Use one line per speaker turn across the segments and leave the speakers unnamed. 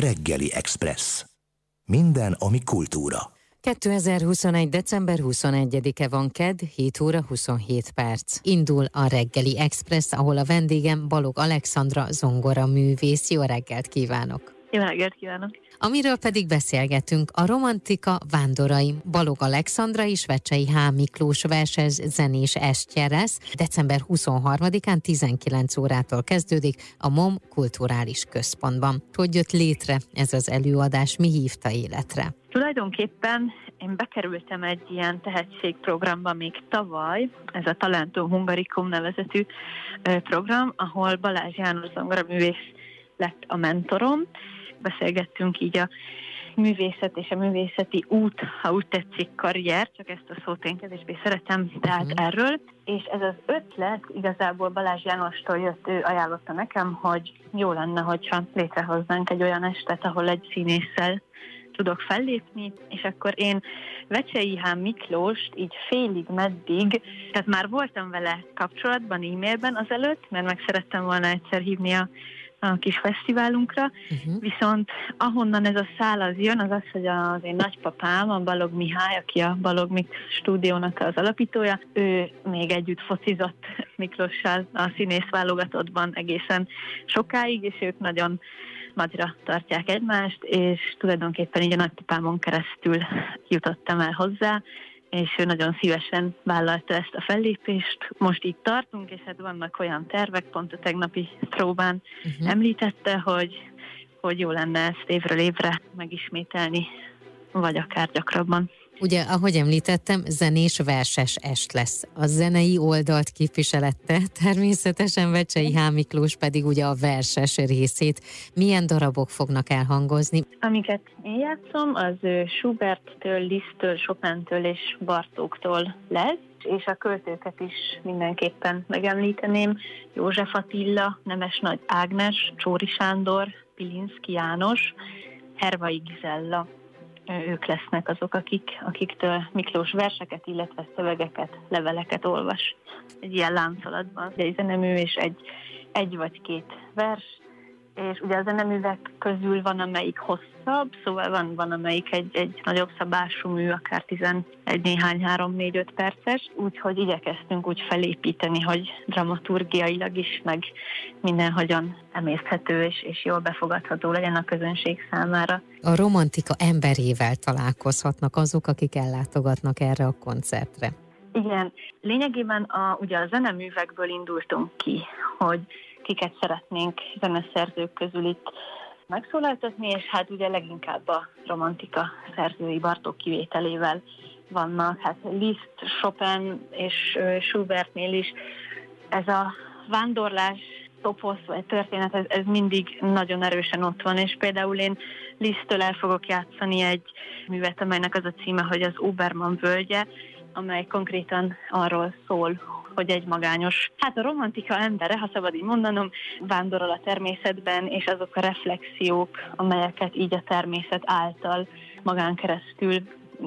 Reggeli Express. Minden, ami kultúra.
2021. december 21-e van KED, 7 óra 27 perc. Indul a reggeli Express, ahol a vendégem Balog Alexandra zongora művész. Jó reggelt kívánok!
Jó reggelt kívánok!
Amiről pedig beszélgetünk, a romantika vándoraim. Balog Alexandra és Vecsei H. Miklós verses zenés estje lesz. December 23-án 19 órától kezdődik a MOM Kulturális Központban. Hogy jött létre ez az előadás, mi hívta életre?
Tulajdonképpen én bekerültem egy ilyen tehetségprogramba még tavaly, ez a Talentum Hungaricum nevezetű program, ahol Balázs János zongoraművész lett a mentorom, beszélgettünk így a művészet és a művészeti út, ha úgy tetszik, karrier, csak ezt a szót én kevésbé szeretem, tehát uh-huh. erről. És ez az ötlet igazából Balázs Jánostól jött, ő ajánlotta nekem, hogy jó lenne, hogyha létrehoznánk egy olyan estet, ahol egy színésszel tudok fellépni, és akkor én Vecsei H. Miklóst így félig meddig, tehát már voltam vele kapcsolatban e-mailben azelőtt, mert meg szerettem volna egyszer hívni a a kis fesztiválunkra, uh-huh. viszont ahonnan ez a szál az jön, az az, hogy az én nagypapám, a Balog Mihály, aki a Balog Mix stúdiónak az alapítója, ő még együtt focizott Miklossal a színész válogatottban egészen sokáig, és ők nagyon nagyra tartják egymást, és tulajdonképpen így a nagypapámon keresztül jutottam el hozzá, és ő nagyon szívesen vállalta ezt a fellépést. Most itt tartunk, és hát vannak olyan tervek, pont a tegnapi próbán uh-huh. említette, hogy, hogy jó lenne ezt évről évre megismételni, vagy akár gyakrabban.
Ugye, ahogy említettem, zenés verses est lesz. A zenei oldalt képviselette, természetesen Vecsei H. Pedig ugye a verses részét. Milyen darabok fognak elhangozni?
Amiket én játszom, az Schubert-től, Chopin-től és Bartóktól lesz és a költőket is mindenképpen megemlíteném. József Attila, Nemes Nagy Ágnes, Csóri Sándor, Pilinszki János, Hervai Gizella ők lesznek azok, akik, akiktől Miklós verseket, illetve szövegeket, leveleket olvas egy ilyen láncolatban. Egy zenemű és egy, egy vagy két vers, és ugye a zeneművek közül van, amelyik hosszabb, szóval van, van amelyik egy, egy nagyobb szabású mű, akár 11 néhány, 3-4-5 perces, úgyhogy igyekeztünk úgy felépíteni, hogy dramaturgiailag is, meg mindenhogyan emészthető és, és jól befogadható legyen a közönség számára.
A romantika emberével találkozhatnak azok, akik ellátogatnak erre a koncertre.
Igen, lényegében a, ugye a zeneművekből indultunk ki, hogy kiket szeretnénk zeneszerzők közül itt megszólaltatni, és hát ugye leginkább a romantika szerzői Bartók kivételével vannak. Hát Liszt, Chopin és Schubertnél is ez a vándorlás toposz vagy történet, ez, ez mindig nagyon erősen ott van, és például én Lisztől el fogok játszani egy művet, amelynek az a címe, hogy az Obermann völgye, amely konkrétan arról szól, hogy egy magányos, hát a romantika embere, ha szabad így mondanom, vándorol a természetben, és azok a reflexiók, amelyeket így a természet által magán keresztül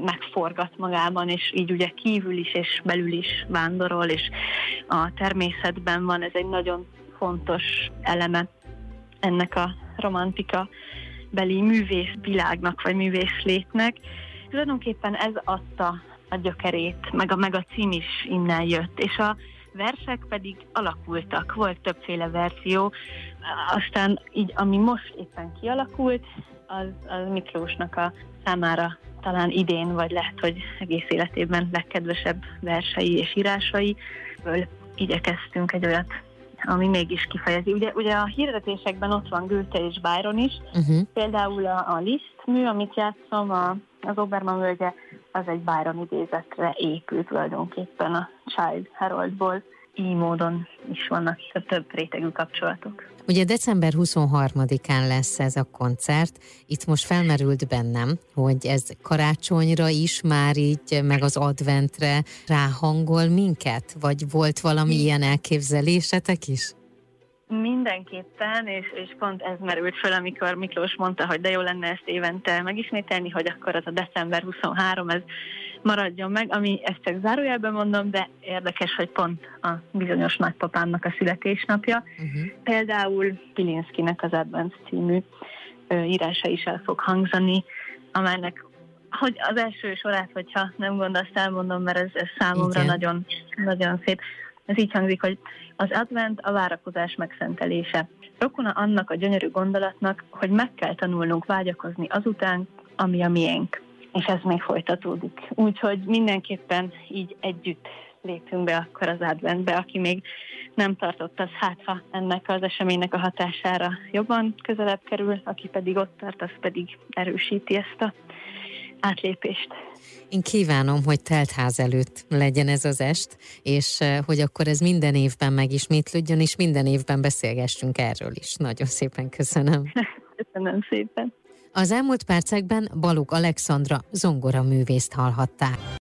megforgat magában, és így ugye kívül is és belül is vándorol, és a természetben van, ez egy nagyon fontos eleme ennek a romantika beli művész világnak, vagy művész létnek. Tulajdonképpen ez adta a gyökerét, meg a, meg a cím is innen jött, és a versek pedig alakultak, volt többféle verzió, aztán így, ami most éppen kialakult, az, az Miklósnak a számára talán idén, vagy lehet, hogy egész életében legkedvesebb versei és írásai, igyekeztünk egy olyat ami mégis kifejezi. Ugye, ugye a hirdetésekben ott van Goethe és Byron is, uh-huh. például a, a Liszt mű, amit játszom, a, az Obermann völgye, az egy Byron idézetre épült tulajdonképpen a Child Haroldból. Így módon is vannak több, több rétegű kapcsolatok.
Ugye december 23-án lesz ez a koncert. Itt most felmerült bennem, hogy ez karácsonyra is már így, meg az adventre ráhangol minket? Vagy volt valami ilyen elképzelésetek is?
Mindenképpen, és, és pont ez merült föl, amikor Miklós mondta, hogy de jó lenne ezt évente megismételni, hogy akkor az a december 23, ez maradjon meg, ami ezt csak zárójelben mondom, de érdekes, hogy pont a bizonyos nagypapámnak a születésnapja. Uh-huh. Például Pilinszkinek az Advent című írása is el fog hangzani, amelynek hogy az első sorát, hogyha nem gond, azt elmondom, mert ez, ez számomra nagyon, nagyon szép. Ez így hangzik, hogy az advent a várakozás megszentelése. Rokona annak a gyönyörű gondolatnak, hogy meg kell tanulnunk vágyakozni azután, ami a miénk. És ez még folytatódik. Úgyhogy mindenképpen így együtt lépünk be akkor az adventbe, aki még nem tartott, az hát ennek az eseménynek a hatására jobban közelebb kerül, aki pedig ott tart, az pedig erősíti ezt a átlépést.
Én kívánom, hogy teltház előtt legyen ez az est, és eh, hogy akkor ez minden évben megismétlődjön, és minden évben beszélgessünk erről is. Nagyon szépen köszönöm.
köszönöm szépen.
Az elmúlt percekben Baluk Alexandra zongora művészt hallhatták.